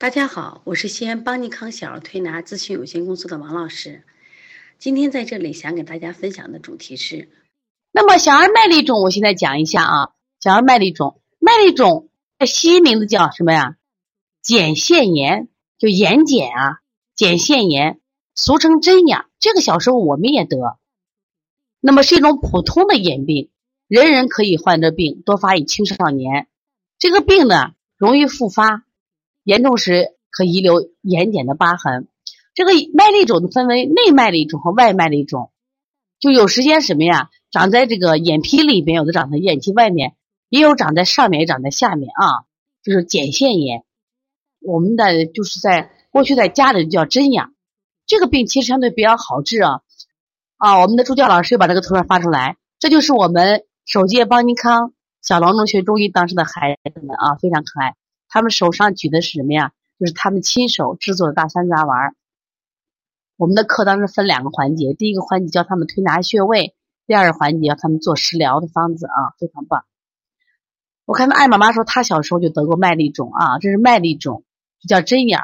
大家好，我是西安邦尼康小儿推拿咨询有限公司的王老师。今天在这里想给大家分享的主题是，那么小儿麦粒肿，我现在讲一下啊。小儿麦粒肿，麦粒肿西医名字叫什么呀？睑腺炎，就眼睑啊，睑腺炎，俗称针眼。这个小时候我们也得，那么是一种普通的眼病，人人可以患这病，多发于青少年。这个病呢，容易复发。严重时可遗留眼睑的疤痕。这个麦粒肿分为内麦粒肿和外麦粒肿，就有时间什么呀？长在这个眼皮里边，有的长在眼皮外面，也有长在上面，也长在下面啊。就是睑腺炎，我们的就是在过去在家里叫针眼。这个病其实相对比较好治啊。啊，我们的助教老师又把这个图片发出来，这就是我们首届邦尼康小郎中学中医当时的孩子们啊，非常可爱。他们手上举的是什么呀？就是他们亲手制作的大山楂丸。我们的课当时分两个环节，第一个环节教他们推拿穴位，第二个环节教他们做食疗的方子啊，非常棒。我看到艾妈妈说她小时候就得过麦粒肿啊，这是麦粒肿，叫针眼。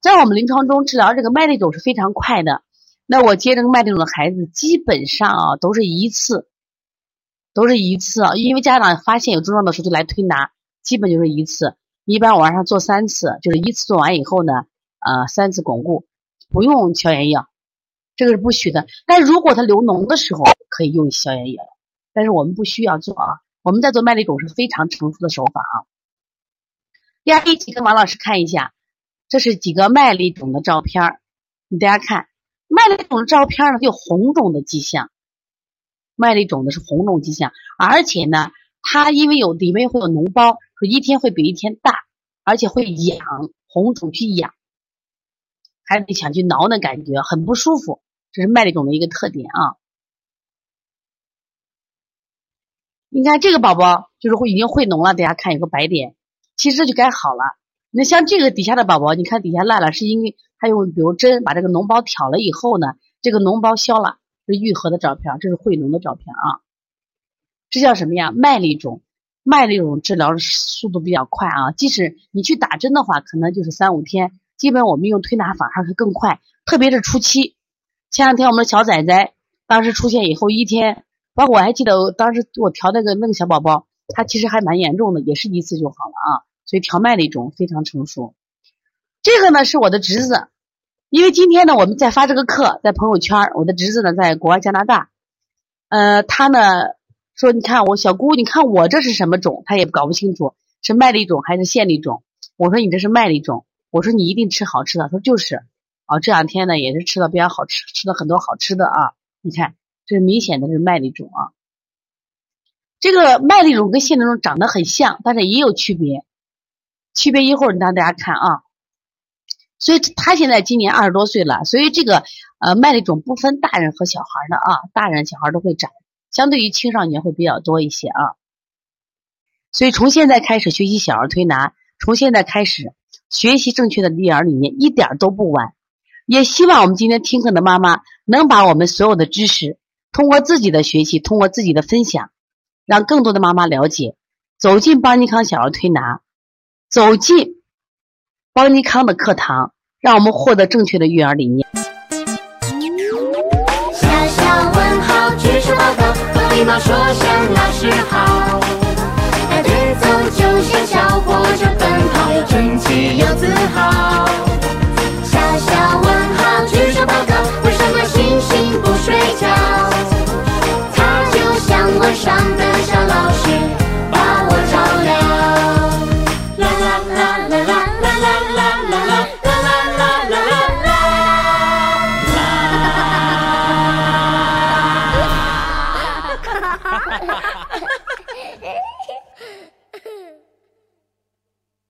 在我们临床中治疗这个麦粒肿是非常快的。那我接这个麦粒肿的孩子，基本上啊都是一次，都是一次啊，因为家长发现有症状的时候就来推拿，基本就是一次。一般晚上做三次，就是一次做完以后呢，呃，三次巩固，不用消炎药，这个是不许的。但如果它流脓的时候，可以用消炎药，但是我们不需要做啊。我们在做麦粒肿是非常成熟的手法啊。第二，一起跟王老师看一下，这是几个麦粒肿的照片儿，你大家看，麦粒肿的照片呢，有红肿的迹象，麦粒肿的是红肿迹象，而且呢，它因为有里面会有脓包。一天会比一天大，而且会痒，红肿去痒，还得想去挠那感觉，很不舒服。这是麦粒肿的一个特点啊。你看这个宝宝就是会已经会脓了，大家看有个白点，其实就该好了。那像这个底下的宝宝，你看底下烂了，是因为他用比如针把这个脓包挑了以后呢，这个脓包消了，是愈合的照片，这是会脓的照片啊。这叫什么呀？麦粒肿。麦粒肿治疗的速度比较快啊，即使你去打针的话，可能就是三五天。基本我们用推拿法还是更快，特别是初期。前两天我们的小崽崽当时出现以后一天，包括我还记得当时我调那个那个小宝宝，他其实还蛮严重的，也是一次就好了啊。所以调麦粒肿非常成熟。这个呢是我的侄子，因为今天呢我们在发这个课，在朋友圈，我的侄子呢在国外加拿大，呃，他呢。说，你看我小姑，你看我这是什么种？她也搞不清楚是麦粒种还是线粒种。我说你这是麦粒种，我说你一定吃好吃的。他说就是，啊，这两天呢也是吃的比较好吃，吃了很多好吃的啊。你看，这是明显的是麦粒种啊。这个麦粒种跟线粒种长得很像，但是也有区别，区别一会儿让大家看啊。所以他现在今年二十多岁了，所以这个呃麦粒种不分大人和小孩的啊，大人小孩都会长。相对于青少年会比较多一些啊，所以从现在开始学习小儿推拿，从现在开始学习正确的育儿理念一点都不晚。也希望我们今天听课的妈妈能把我们所有的知识通过自己的学习，通过自己的分享，让更多的妈妈了解，走进邦尼康小儿推拿，走进邦尼康的课堂，让我们获得正确的育儿理念。礼貌说声老师好。排队走就像小火车奔跑又整齐又自豪。